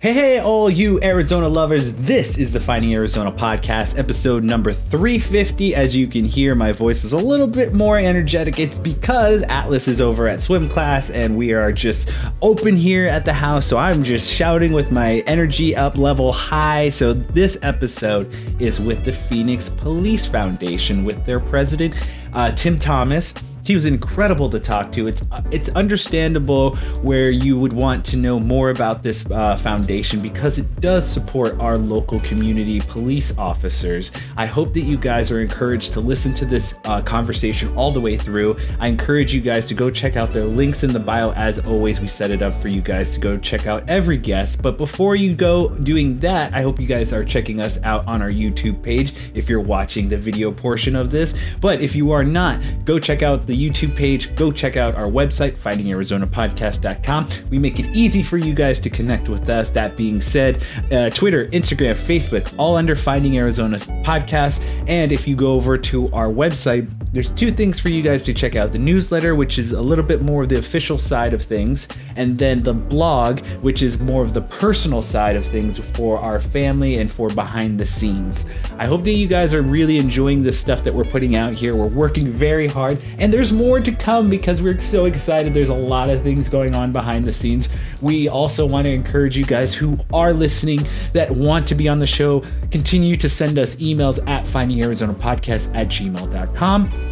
Hey, hey, all you Arizona lovers. This is the Finding Arizona podcast, episode number 350. As you can hear, my voice is a little bit more energetic. It's because Atlas is over at swim class and we are just open here at the house. So I'm just shouting with my energy up level high. So this episode is with the Phoenix Police Foundation with their president, uh, Tim Thomas he was incredible to talk to. It's it's understandable where you would want to know more about this uh, foundation because it does support our local community police officers. I hope that you guys are encouraged to listen to this uh, conversation all the way through. I encourage you guys to go check out their links in the bio. As always, we set it up for you guys to go check out every guest. But before you go doing that, I hope you guys are checking us out on our YouTube page if you're watching the video portion of this. But if you are not, go check out the YouTube page, go check out our website, findingarizonapodcast.com. We make it easy for you guys to connect with us. That being said, uh, Twitter, Instagram, Facebook, all under Finding Arizona Podcast. And if you go over to our website, there's two things for you guys to check out the newsletter, which is a little bit more of the official side of things, and then the blog, which is more of the personal side of things for our family and for behind the scenes. I hope that you guys are really enjoying the stuff that we're putting out here. We're working very hard, and there's more to come because we're so excited. There's a lot of things going on behind the scenes. We also want to encourage you guys who are listening that want to be on the show, continue to send us emails at findingarizonapodcast at gmail.com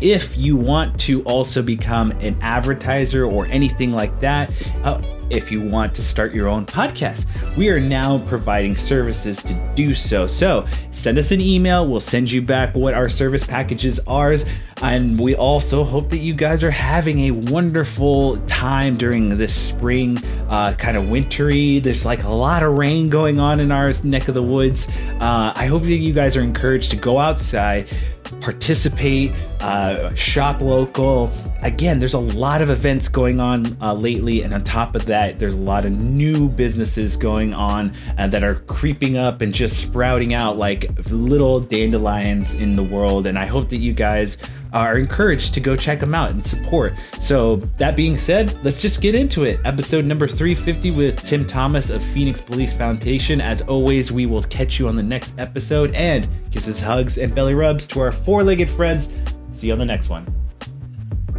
if you want to also become an advertiser or anything like that, uh, if you want to start your own podcast. We are now providing services to do so. So send us an email. We'll send you back what our service packages are. And we also hope that you guys are having a wonderful time during this spring, uh, kind of wintry. There's like a lot of rain going on in our neck of the woods. Uh, I hope that you guys are encouraged to go outside participate, uh, shop local. Again, there's a lot of events going on uh, lately, and on top of that, there's a lot of new businesses going on uh, that are creeping up and just sprouting out like little dandelions in the world. And I hope that you guys are encouraged to go check them out and support. So, that being said, let's just get into it. Episode number 350 with Tim Thomas of Phoenix Police Foundation. As always, we will catch you on the next episode and kisses, hugs, and belly rubs to our four legged friends. See you on the next one.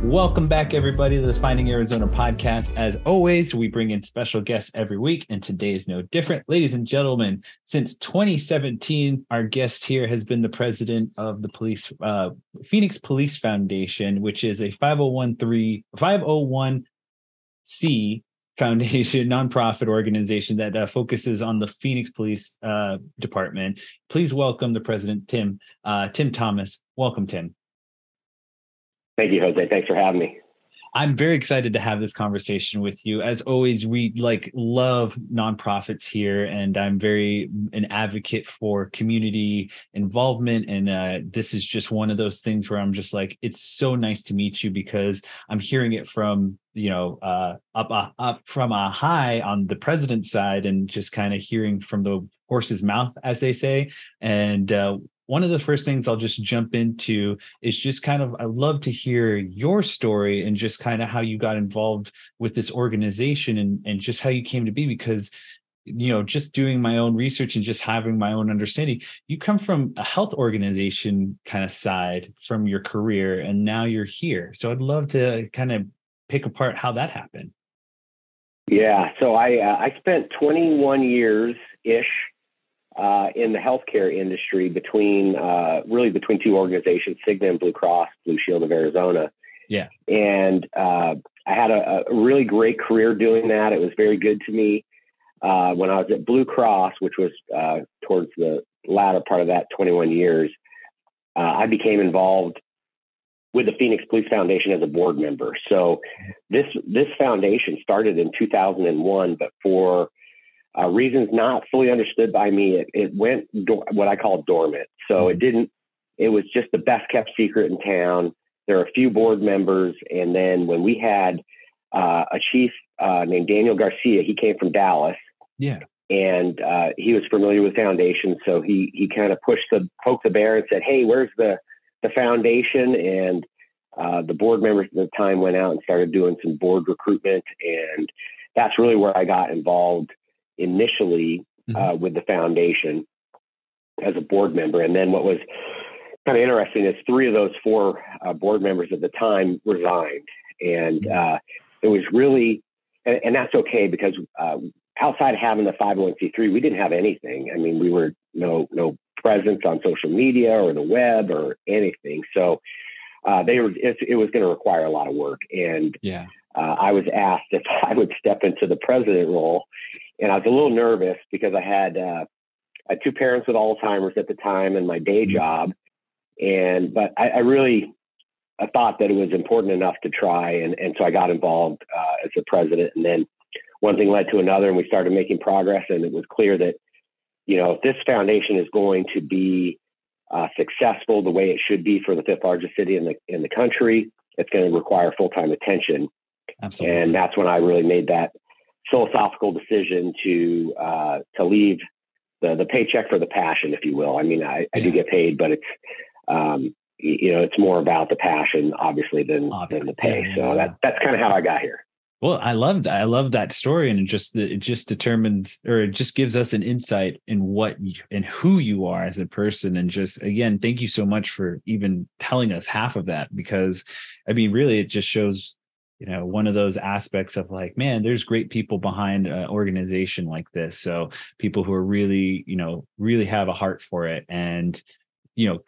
Welcome back, everybody, to the Finding Arizona podcast. As always, we bring in special guests every week, and today is no different. Ladies and gentlemen, since 2017, our guest here has been the president of the police, uh, Phoenix Police Foundation, which is a 501c Foundation nonprofit organization that uh, focuses on the Phoenix Police uh, Department. Please welcome the president, Tim uh, Tim Thomas. Welcome, Tim. Thank you, Jose. Thanks for having me. I'm very excited to have this conversation with you. As always, we like love nonprofits here, and I'm very an advocate for community involvement. And uh, this is just one of those things where I'm just like, it's so nice to meet you because I'm hearing it from you know uh, up uh, up from a high on the president's side, and just kind of hearing from the horse's mouth, as they say. And uh, one of the first things I'll just jump into is just kind of I love to hear your story and just kind of how you got involved with this organization and and just how you came to be because you know just doing my own research and just having my own understanding you come from a health organization kind of side from your career and now you're here. So i'd love to kind of pick apart how that happened. Yeah so i uh, i spent 21 years ish uh, in the healthcare industry between uh, really between two organizations, Cigna and Blue Cross Blue Shield of Arizona. Yeah, and uh, I had a, a, really great career doing that. It was very good to me. Uh, when I was at Blue Cross, which was uh, towards the latter part of that 21 years, uh, I became involved with the Phoenix Police Foundation as a board member. So this this foundation started in 2001, but for uh, reasons not fully understood by me, it, it went do- what I call dormant. So it mm-hmm. didn't, it was just the best kept secret in town. There are a few board members. And then when we had uh, a chief uh, named Daniel Garcia, he came from Dallas. Yeah. And uh, he was familiar with foundations. So he, he kind of pushed the, poked the bear and said, Hey, where's the, the foundation? And uh, the board members at the time went out and started doing some board recruitment. And that's really where I got involved initially mm-hmm. uh, with the foundation as a board member. And then what was kind of interesting is three of those four uh, board members at the time resigned. And mm-hmm. uh, it was really, and, and that's okay because uh, outside of having the 501c3, we didn't have anything. I mean, we were no no presence on social media or the web or anything. So uh, they were it, it was going to require a lot of work. And yeah, uh, I was asked if I would step into the president role, and I was a little nervous because I had uh, I had two parents with Alzheimer's at the time and my day mm-hmm. job, and but I, I really I thought that it was important enough to try, and and so I got involved uh, as the president, and then one thing led to another, and we started making progress, and it was clear that you know if this foundation is going to be uh, successful the way it should be for the fifth largest city in the in the country, it's going to require full time attention. Absolutely. And that's when I really made that philosophical decision to uh, to leave the the paycheck for the passion, if you will. I mean, I, I do get paid, but it's um, you know it's more about the passion, obviously, than than the pay. Yeah, so that that's kind of how I got here. Well, I loved I love that story, and it just it just determines or it just gives us an insight in what you, and who you are as a person. And just again, thank you so much for even telling us half of that because I mean, really, it just shows you know one of those aspects of like man there's great people behind an organization like this. So people who are really you know really have a heart for it. And you know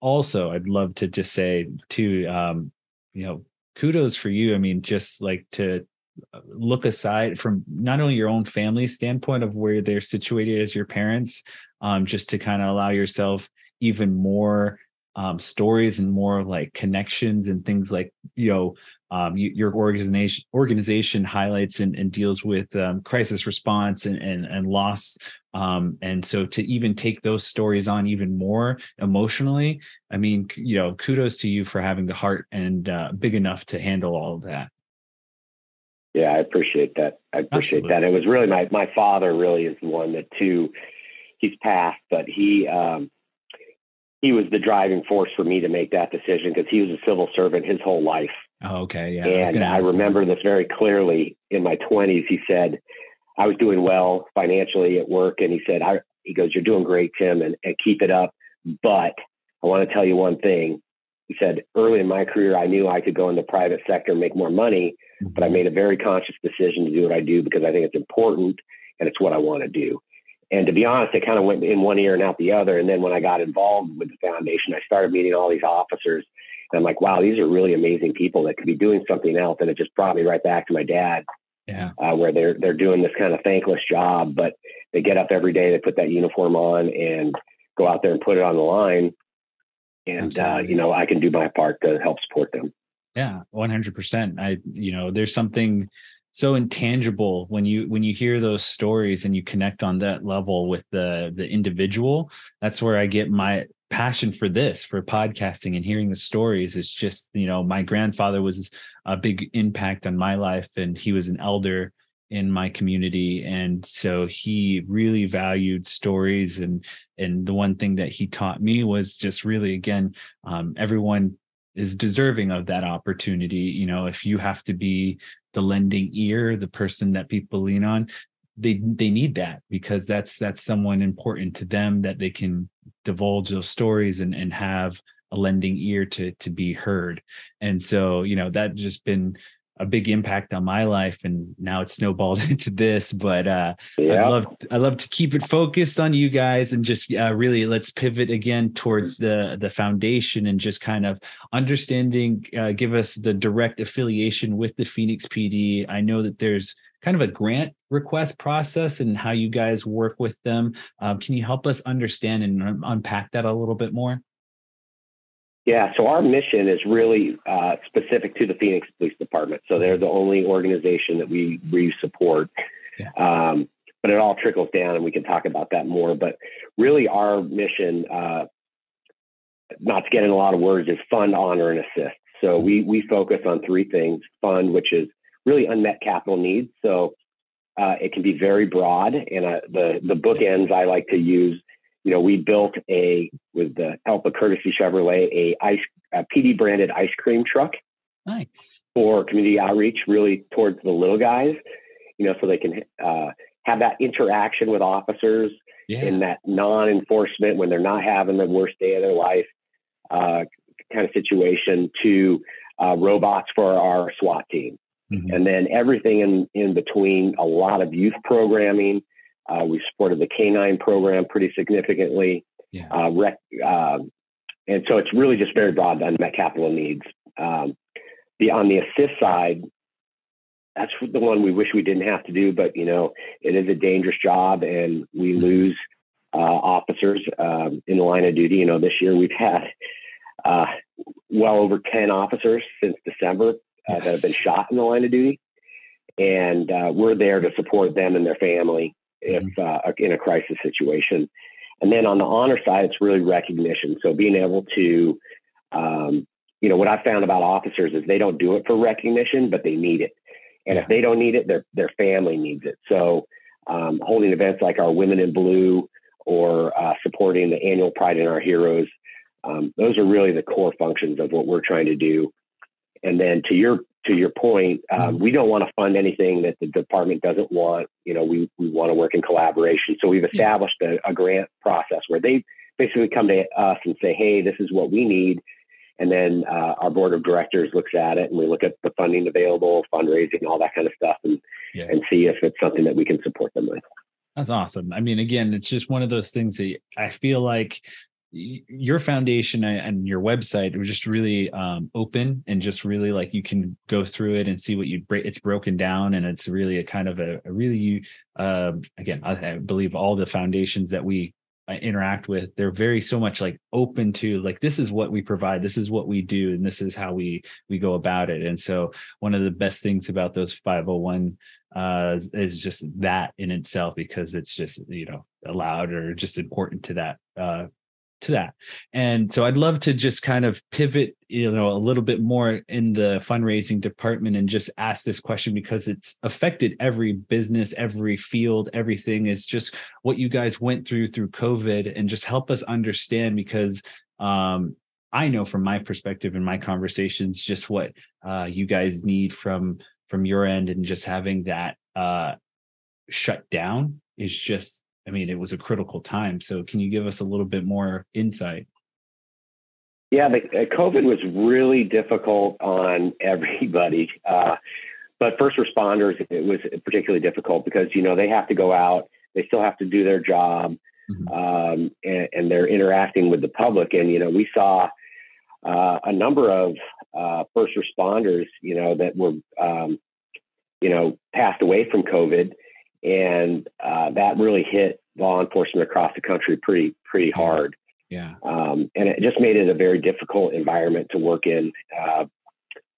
also i'd love to just say to um you know kudos for you. I mean just like to uh, look aside from not only your own family standpoint of where they're situated as your parents um just to kind of allow yourself even more um, stories and more like connections and things like you know um, you, your organization organization highlights and, and deals with um, crisis response and and, and loss. Um, and so to even take those stories on even more emotionally i mean you know kudos to you for having the heart and uh, big enough to handle all of that. Yeah i appreciate that. I appreciate Absolutely. that it was really my my father really is the one that too he's passed but he um he was the driving force for me to make that decision because he was a civil servant his whole life Oh, okay. Yeah. And I, I remember this very clearly in my 20s. He said, I was doing well financially at work. And he said, I, he goes, You're doing great, Tim, and, and keep it up. But I want to tell you one thing. He said, Early in my career, I knew I could go in the private sector and make more money, mm-hmm. but I made a very conscious decision to do what I do because I think it's important and it's what I want to do. And to be honest, it kind of went in one ear and out the other. And then when I got involved with the foundation, I started meeting all these officers and I'm like, wow, these are really amazing people that could be doing something else. And it just brought me right back to my dad, yeah, uh, where they're they're doing this kind of thankless job, but they get up every day, they put that uniform on, and go out there and put it on the line. And uh, you know, I can do my part to help support them. Yeah, 100. percent I, you know, there's something so intangible when you when you hear those stories and you connect on that level with the the individual that's where i get my passion for this for podcasting and hearing the stories. Is just you know my grandfather was a big impact on my life and he was an elder in my community. And so he really valued stories and and the one thing that he taught me was just really again um, everyone is deserving of that opportunity. You know if you have to be the lending ear the person that people lean on they they need that because that's that's someone important to them that they can divulge those stories and and have a lending ear to to be heard and so you know that just been a big impact on my life and now it's snowballed into this but uh yeah. i love i love to keep it focused on you guys and just uh, really let's pivot again towards the the foundation and just kind of understanding uh, give us the direct affiliation with the phoenix pd i know that there's kind of a grant request process and how you guys work with them. Um, can you help us understand and unpack that a little bit more? Yeah, so our mission is really uh, specific to the Phoenix Police Department. So they're the only organization that we we support. Yeah. Um, but it all trickles down, and we can talk about that more. But really, our mission, uh, not to get in a lot of words, is fund, honor, and assist. So we we focus on three things: fund, which is really unmet capital needs. So uh, it can be very broad. And uh, the the bookends I like to use. You know, we built a with the help of Courtesy Chevrolet a ice a PD branded ice cream truck. Nice for community outreach, really towards the little guys. You know, so they can uh, have that interaction with officers yeah. in that non-enforcement when they're not having the worst day of their life uh, kind of situation to uh, robots for our SWAT team. Mm-hmm. And then everything in, in between, a lot of youth programming. Uh, we supported the K9 program pretty significantly. Yeah. Uh, rec, uh, and so it's really just very broad unmet capital needs. Um, the, on the assist side, that's the one we wish we didn't have to do, but you know, it is a dangerous job and we mm-hmm. lose uh, officers um, in the line of duty. You know, this year we've had uh, well over 10 officers since December uh, yes. that have been shot in the line of duty. And uh, we're there to support them and their family if mm-hmm. Uh, in a crisis situation. And then on the honor side, it's really recognition. So being able to, um, you know, what I found about officers is they don't do it for recognition, but they need it. And yeah. if they don't need it, their their family needs it. So um, holding events like our Women in Blue or uh, supporting the annual Pride in Our Heroes, um, those are really the core functions of what we're trying to do. And then to your to your point, um, mm-hmm. we don't want to fund anything that the department doesn't want. You know, we we want to work in collaboration. So we've established a, a grant process where they basically come to us and say, "Hey, this is what we need." And then uh, our board of directors looks at it and we look at the funding available, fundraising, all that kind of stuff, and yeah. and see if it's something that we can support them with. That's awesome. I mean, again, it's just one of those things that I feel like your foundation and your website was just really um, open and just really like you can go through it and see what you break. It's broken down and it's really a kind of a, a really um, again I, I, believe all the foundations that we uh, interact with they're very so much like open to like this is what we provide this is what we do and this is how we we go about it and so one of the best things about those 501 uh is just that in itself because it's just you know allowed or just important to that uh to that. And so I'd love to just kind of pivot, you know, a little bit more in the fundraising department and just ask this question because it's affected every business, every field, everything is just what you guys went through through COVID and just help us understand because um I know from my perspective and my conversations just what uh you guys need from from your end and just having that uh shut down is just I mean, it was a critical time. So, can you give us a little bit more insight? Yeah, the, uh, COVID was really difficult on everybody. Uh, but first responders, it was particularly difficult because you know they have to go out, they still have to do their job, mm-hmm. um, and, and, they're interacting with the public. And you know, we saw uh, a number of uh, first responders, you know, that were, um, you know, passed away from COVID and uh, that really hit law enforcement across the country pretty pretty hard. Yeah, um, and it just made it a very difficult environment to work in. Uh,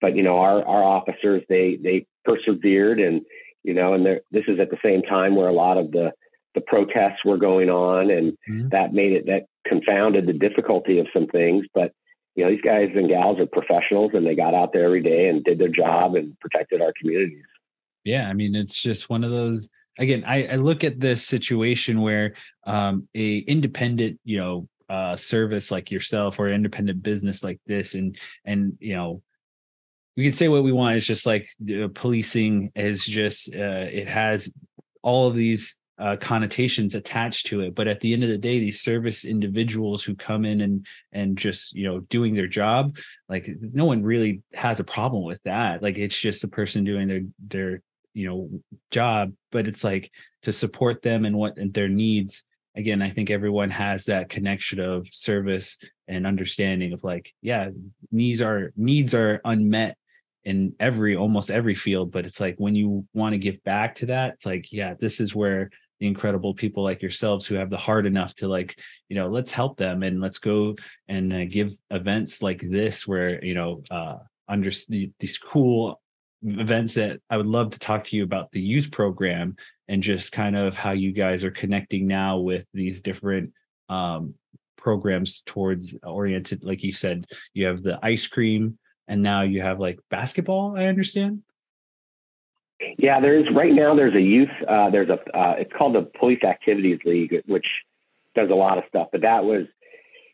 but you know, our our officers they they persevered, and you know, and this is at the same time where a lot of the the protests were going on, and mm-hmm. that made it that confounded the difficulty of some things, but you know, these guys and gals are professionals and they got out there every day and did their job and protected our communities. Yeah. I mean, it's just one of those again, I, I look at this situation where um, a independent, you know, uh, service like yourself or an independent business like this, and and you know, we can say what we want. It's just like policing is just uh, it has all of these uh, connotations attached to it but at the end of the day these service individuals who come in and and just you know doing their job like no one really has a problem with that like it's just a person doing their their you know job but it's like to support them and what and their needs again i think everyone has that connection of service and understanding of like yeah needs are needs are unmet in every almost every field but it's like when you want to give back to that it's like yeah this is where the incredible people like yourselves who have the heart enough to like you know let's help them and let's go and uh, give events like this where you know uh under these cool events that I would love to talk to you about the youth program and just kind of how you guys are connecting now with these different um, programs towards oriented, like you said, you have the ice cream and now you have like basketball, I understand. Yeah, there's right now there's a youth uh, there's a uh, it's called the Police Activities League, which does a lot of stuff. But that was,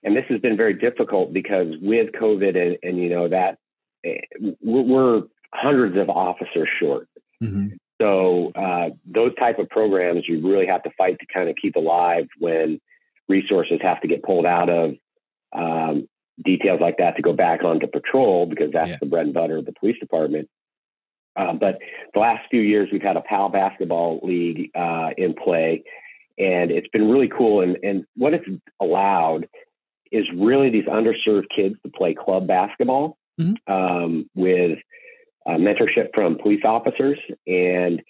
and this has been very difficult because with COVID and, and you know that eh, we're hundreds of officers short. Mm-hmm. So uh, those type of programs you really have to fight to kind of keep alive when resources have to get pulled out of um, details like that to go back onto patrol because that's yeah. the bread and butter of the police department. Uh, but the last few years, we've had a PAL basketball league uh, in play, and it's been really cool. And, and what it's allowed is really these underserved kids to play club basketball mm-hmm. um, with uh, mentorship from police officers. And,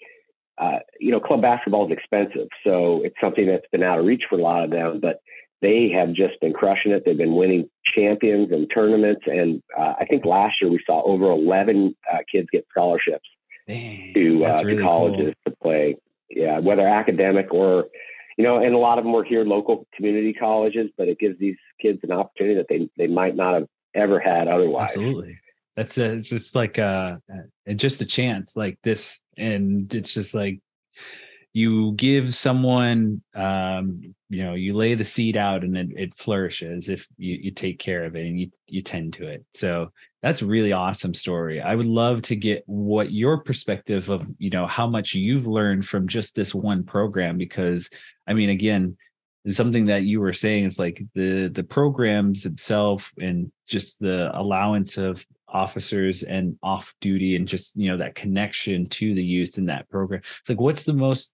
uh, you know, club basketball is expensive. So it's something that's been out of reach for a lot of them. But they have just been crushing it. They've been winning champions and tournaments. And uh, I think last year we saw over 11 uh, kids get scholarships Dang, to, uh, really to colleges cool. to play. Yeah, whether academic or, you know, and a lot of them were here local community colleges, but it gives these kids an opportunity that they, they might not have ever had otherwise. Absolutely. That's uh, just like uh, just a chance like this. And it's just like, you give someone um, you know you lay the seed out and it, it flourishes if you, you take care of it and you, you tend to it so that's a really awesome story i would love to get what your perspective of you know how much you've learned from just this one program because i mean again something that you were saying is like the the programs itself and just the allowance of officers and off duty and just you know that connection to the youth in that program it's like what's the most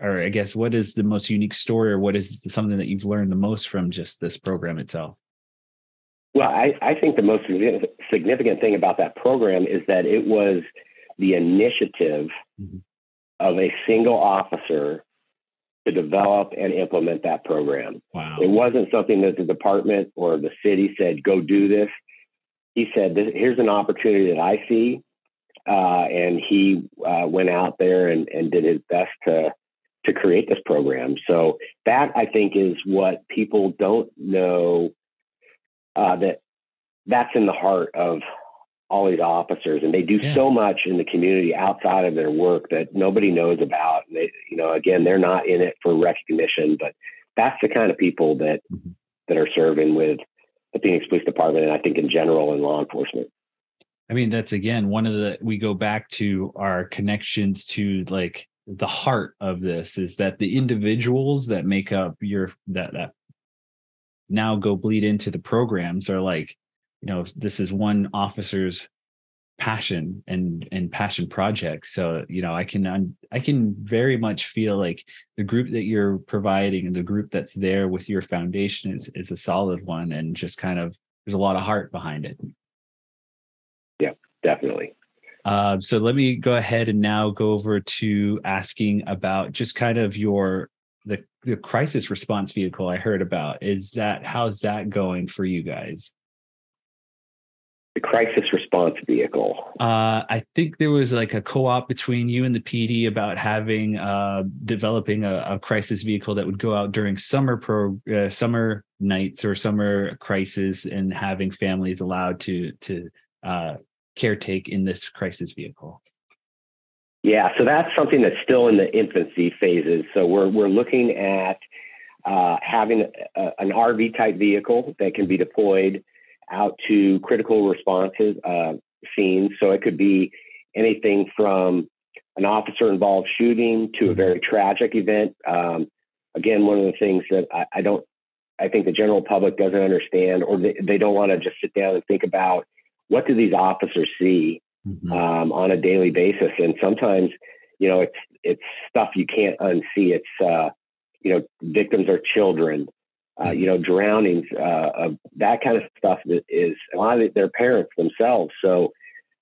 or I guess what is the most unique story or what is something that you've learned the most from just this program itself? Well, I, I think the most significant thing about that program is that it was the initiative mm-hmm. of a single officer to develop and implement that program. Wow. It wasn't something that the department or the city said, go do this. He said, here's an opportunity that I see. Uh, and he uh, went out there and, and did his best to to create this program. So that I think is what people don't know uh, that that's in the heart of all these officers, and they do yeah. so much in the community outside of their work that nobody knows about. They, you know, again, they're not in it for recognition, but that's the kind of people that mm-hmm. that are serving with the Phoenix Police Department, and I think in general in law enforcement. I mean, that's again one of the we go back to our connections to like the heart of this is that the individuals that make up your that that now go bleed into the programs are like you know this is one officer's passion and and passion projects so you know i can i can very much feel like the group that you're providing and the group that's there with your foundation is is a solid one and just kind of there's a lot of heart behind it yeah definitely uh, so let me go ahead and now go over to asking about just kind of your the the crisis response vehicle I heard about. Is that how's that going for you guys? The crisis response vehicle. Uh, I think there was like a co-op between you and the PD about having uh, developing a, a, crisis vehicle that would go out during summer pro uh, summer nights or summer crisis and having families allowed to to uh, caretake in this crisis vehicle? Yeah, so that's something that's still in the infancy phases. So we're we're looking at uh, having a, an RV type vehicle that can be deployed out to critical responses uh, scenes. So it could be anything from an officer involved shooting to a very tragic event. Um, again, one of the things that I, I, don't, I think the general public doesn't understand, or they, they don't want to just sit down and think about what do these officers see mm-hmm. um, on a daily basis? And sometimes, you know, it's it's stuff you can't unsee. It's uh, you know, victims are children. Uh, you know, drownings, uh, that kind of stuff is a lot of their parents themselves. So,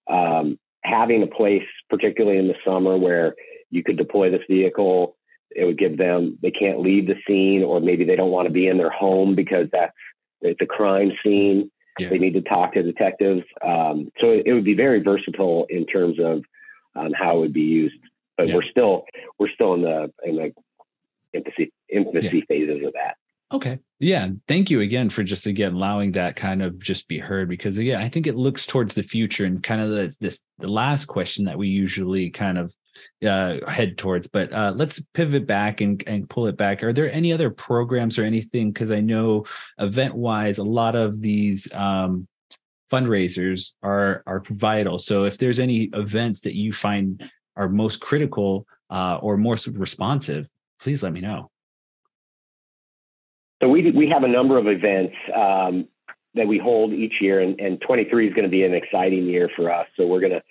um, having a place, particularly in the summer, where you could deploy this vehicle, it would give them they can't leave the scene, or maybe they don't want to be in their home because that's it's a crime scene. Yeah. They need to talk to detectives. Um, so it, it, would be very versatile in terms of um, how it would be used. But yeah. we're still we're still in the in the infancy infancy yeah. phases of that. Okay. Yeah. Thank you again for just again allowing that kind of just be heard because again, I think it looks towards the future and kind of the this the last question that we usually kind of uh, head towards. But uh, let's pivot back and, and pull it back. Are there any other programs or anything? Because I know event wise, a lot of these um, fundraisers are are vital. So if there's any events that you find are most critical uh, or most responsive, please let me know. So we we have a number of events um, that we hold each year, and, and 23 is going to be an exciting year for us. So we're gonna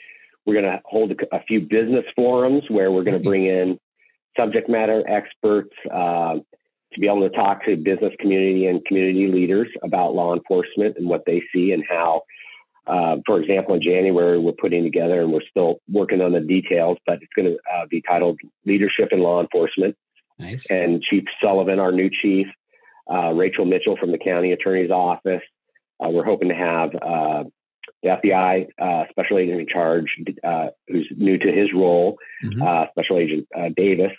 we're gonna hold a, a few business forums where we're going to bring in subject matter experts uh, to be able to talk to business community and community leaders about law enforcement and what they see and how. Uh, for example, in January, we're putting together and we're still working on the details, but it's going to uh, be titled Leadership in Law Enforcement. Nice. And Chief Sullivan, our new chief, uh, Rachel Mitchell from the county attorney's office. Uh, we're hoping to have uh, the FBI uh, special agent in charge, uh, who's new to his role, mm-hmm. Uh, special agent Davis,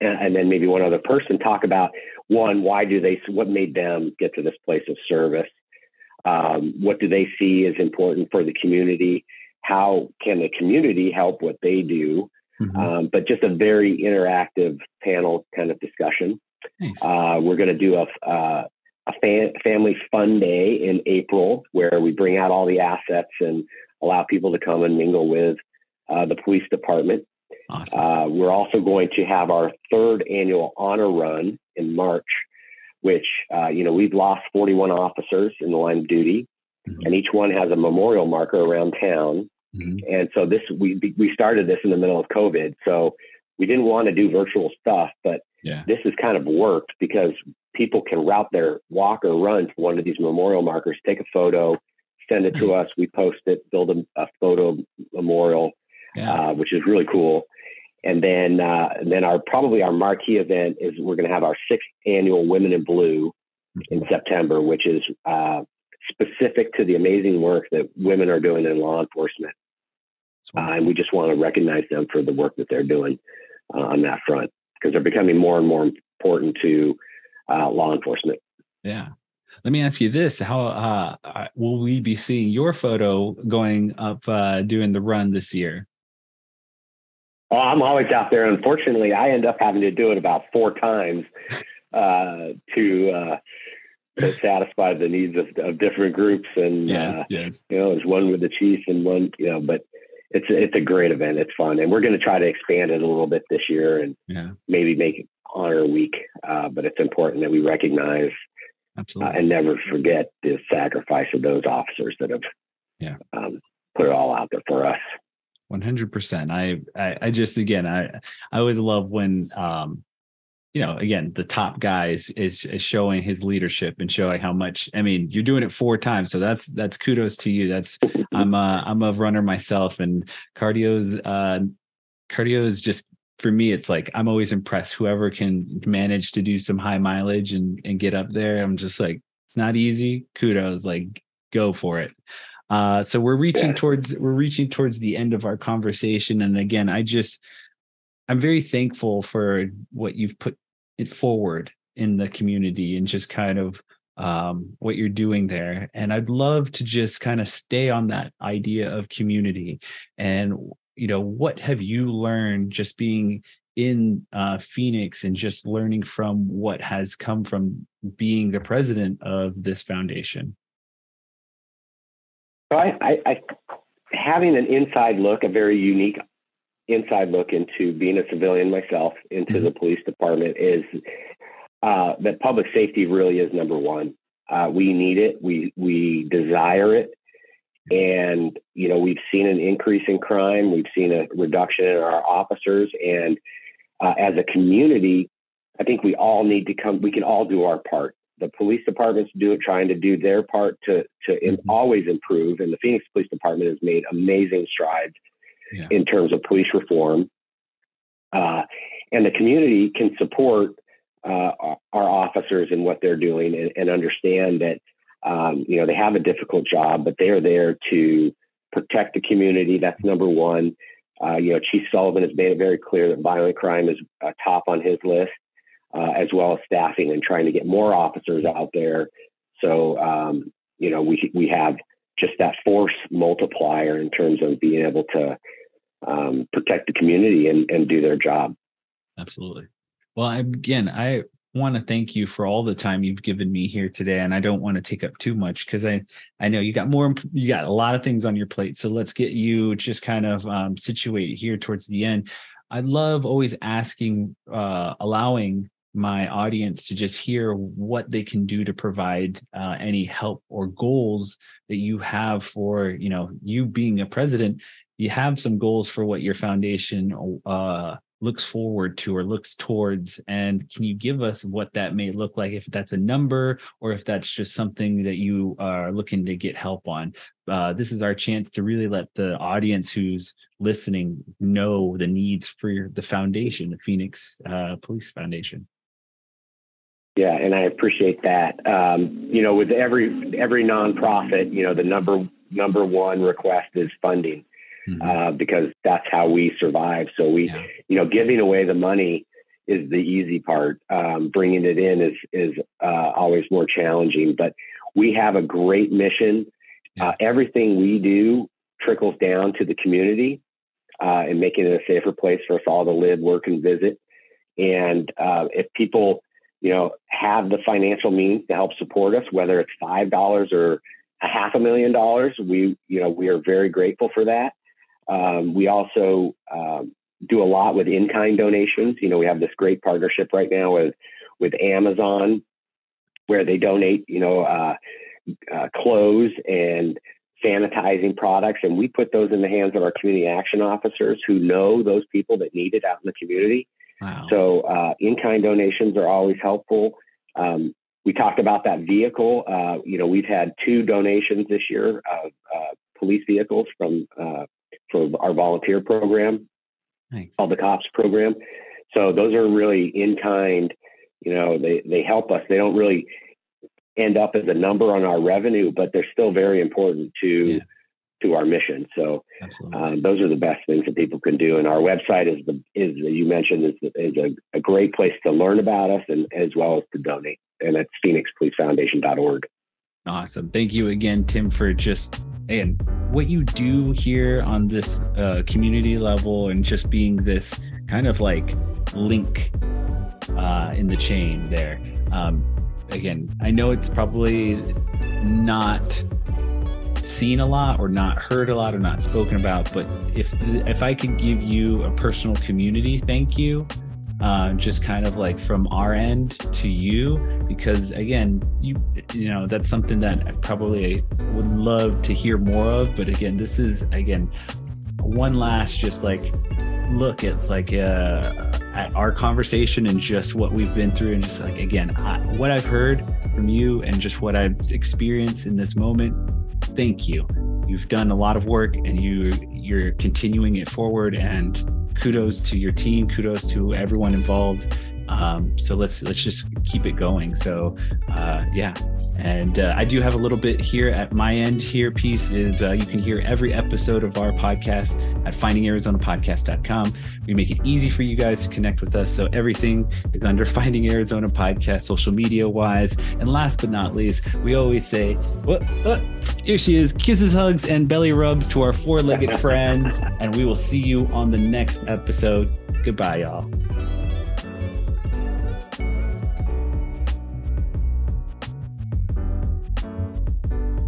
and, and, then maybe one other person talk about one, why do they, what made them get to this place of service? Um, what do they see as important for the community? How can the community help what they do? Mm-hmm. Um, but just a very interactive panel kind of discussion. Nice. Uh, we're going to do a, uh, a fan, family fun day in April where we bring out all the assets and allow people to come and mingle with uh, the police department. Awesome. Uh, we're also going to have our third annual honor run in March, which, uh, you know, we've lost 41 officers in the line of duty, mm-hmm. and each one has a memorial marker around town. Mm-hmm. And so this, we, we started this in the middle of COVID. So we didn't want to do virtual stuff, but yeah. this has kind of worked because people can route their walk or run to one of these memorial markers, take a photo, send it nice. to us. We post it, build a, a photo memorial, yeah. uh, which is really cool. And then, uh, and then our probably our marquee event is we're going to have our sixth annual Women in Blue in mm-hmm. September, which is uh, specific to the amazing work that women are doing in law enforcement. Uh, and we just want to recognize them for the work that they're doing uh, on that front because they're becoming more and more important to uh, law enforcement. Yeah. Let me ask you this: How uh, uh, will we be seeing your photo going up uh, doing the run this year? Oh, I'm always out there. Unfortunately, I end up having to do it about four times uh, to uh, to satisfy the needs of, of different groups. And yes, uh, yes. you know, there's one with the chief and one, you know, but it's it's a great event. It's fun, and we're going to try to expand it a little bit this year, and yeah. maybe make it honor week. Uh, but it's important that we recognize uh, and never forget the sacrifice of those officers that have yeah. um, put it all out there for us. One hundred percent. I I just again I I always love when um you know, again, the top guys is, is showing his leadership and showing how much. I mean, you're doing it four times, so that's that's kudos to you. That's I'm a I'm a runner myself, and cardio's uh, cardio is just for me. It's like I'm always impressed. Whoever can manage to do some high mileage and and get up there, I'm just like it's not easy. Kudos, like go for it. Uh, so we're reaching yeah. towards we're reaching towards the end of our conversation, and again, I just I'm very thankful for what you've put it forward in the community and just kind of um, what you're doing there. And I'd love to just kind of stay on that idea of community. And, you know, what have you learned just being in uh, Phoenix and just learning from what has come from being the president of this foundation? So I, I, I having an inside look, a very unique inside look into being a civilian myself into mm-hmm. the police department is uh, that public safety really is number one. Uh, we need it. We we desire it, and you know we've seen an increase in crime. We've seen a reduction in our officers, and uh, as a community, I think we all need to come. We can all do our part. The police departments do it, trying to do their part to to mm-hmm. always improve. And the Phoenix Police Department has made amazing strides yeah. in terms of police reform. Uh, and the community can support uh, our officers and what they're doing and, and understand that um, you know they have a difficult job, but they are there to protect the community. That's number one. Uh, you know, Chief Sullivan has made it very clear that violent crime is uh, top on his list, uh, as well as staffing and trying to get more officers out there. So um, you know, we we have just that force multiplier in terms of being able to um, protect the community and, and do their job. Absolutely. Well, again, I want to thank you for all the time you've given me here today and i don't want to take up too much because i i know you got more you got a lot of things on your plate so let's get you just kind of um, situated here towards the end. I love always asking uh, allowing my audience to just hear what they can do to provide uh, any help or goals that you have for you know you being a president you have some goals for what your foundation uh, looks forward to or looks towards and can you give us what that may look like if that's a number or if that's just something that you are looking to get help on? Uh, this is our chance to really let the audience who's listening know the needs for the foundation the phoenix uh, police foundation. Yeah and i appreciate that. Um, you know with every every nonprofit you know the number number one request is funding mm-hmm. uh, because that's how we survive. So we, yeah. you know, giving away the money is the easy part. Um, bringing it in is is uh, always more challenging. But we have a great mission. Yeah. Uh, everything we do trickles down to the community uh, and making it a safer place for us all to live, work, and visit. And uh, if people, you know, have the financial means to help support us, whether it's five dollars or a half a million dollars, we, you know, we are very grateful for that. Um, we also um, do a lot with in-kind donations. You know, we have this great partnership right now with with Amazon, where they donate, you know, uh, uh, clothes and sanitizing products, and we put those in the hands of our community action officers who know those people that need it out in the community. Wow. So uh, in-kind donations are always helpful. Um, we talked about that vehicle. Uh, you know, we've had two donations this year of uh, police vehicles from uh, for our volunteer program, nice. called the COPS program. So those are really in kind. You know, they they help us. They don't really end up as a number on our revenue, but they're still very important to yeah. to our mission. So um, those are the best things that people can do. And our website is the is you mentioned is is a, a great place to learn about us and as well as to donate. And that's phoenixpolicefoundation.org. Awesome. Thank you again, Tim, for just and what you do here on this uh, community level and just being this kind of like link uh, in the chain there. Um, again, I know it's probably not seen a lot or not heard a lot or not spoken about, but if if I could give you a personal community thank you uh, just kind of like from our end to you because again you you know that's something that I probably would love to hear more of but again this is again one last just like look it's like uh, at our conversation and just what we've been through and just like again I, what i've heard from you and just what i've experienced in this moment thank you. You've done a lot of work and you you're continuing it forward and kudos to your team, kudos to everyone involved. Um, so let's let's just keep it going. So uh, yeah, and uh, I do have a little bit here at my end here. Piece is uh, you can hear every episode of our podcast at findingarizonapodcast.com. We make it easy for you guys to connect with us. So everything is under Finding Arizona Podcast, social media wise. And last but not least, we always say, what, what? Here she is. Kisses, hugs, and belly rubs to our four legged friends. And we will see you on the next episode. Goodbye, y'all.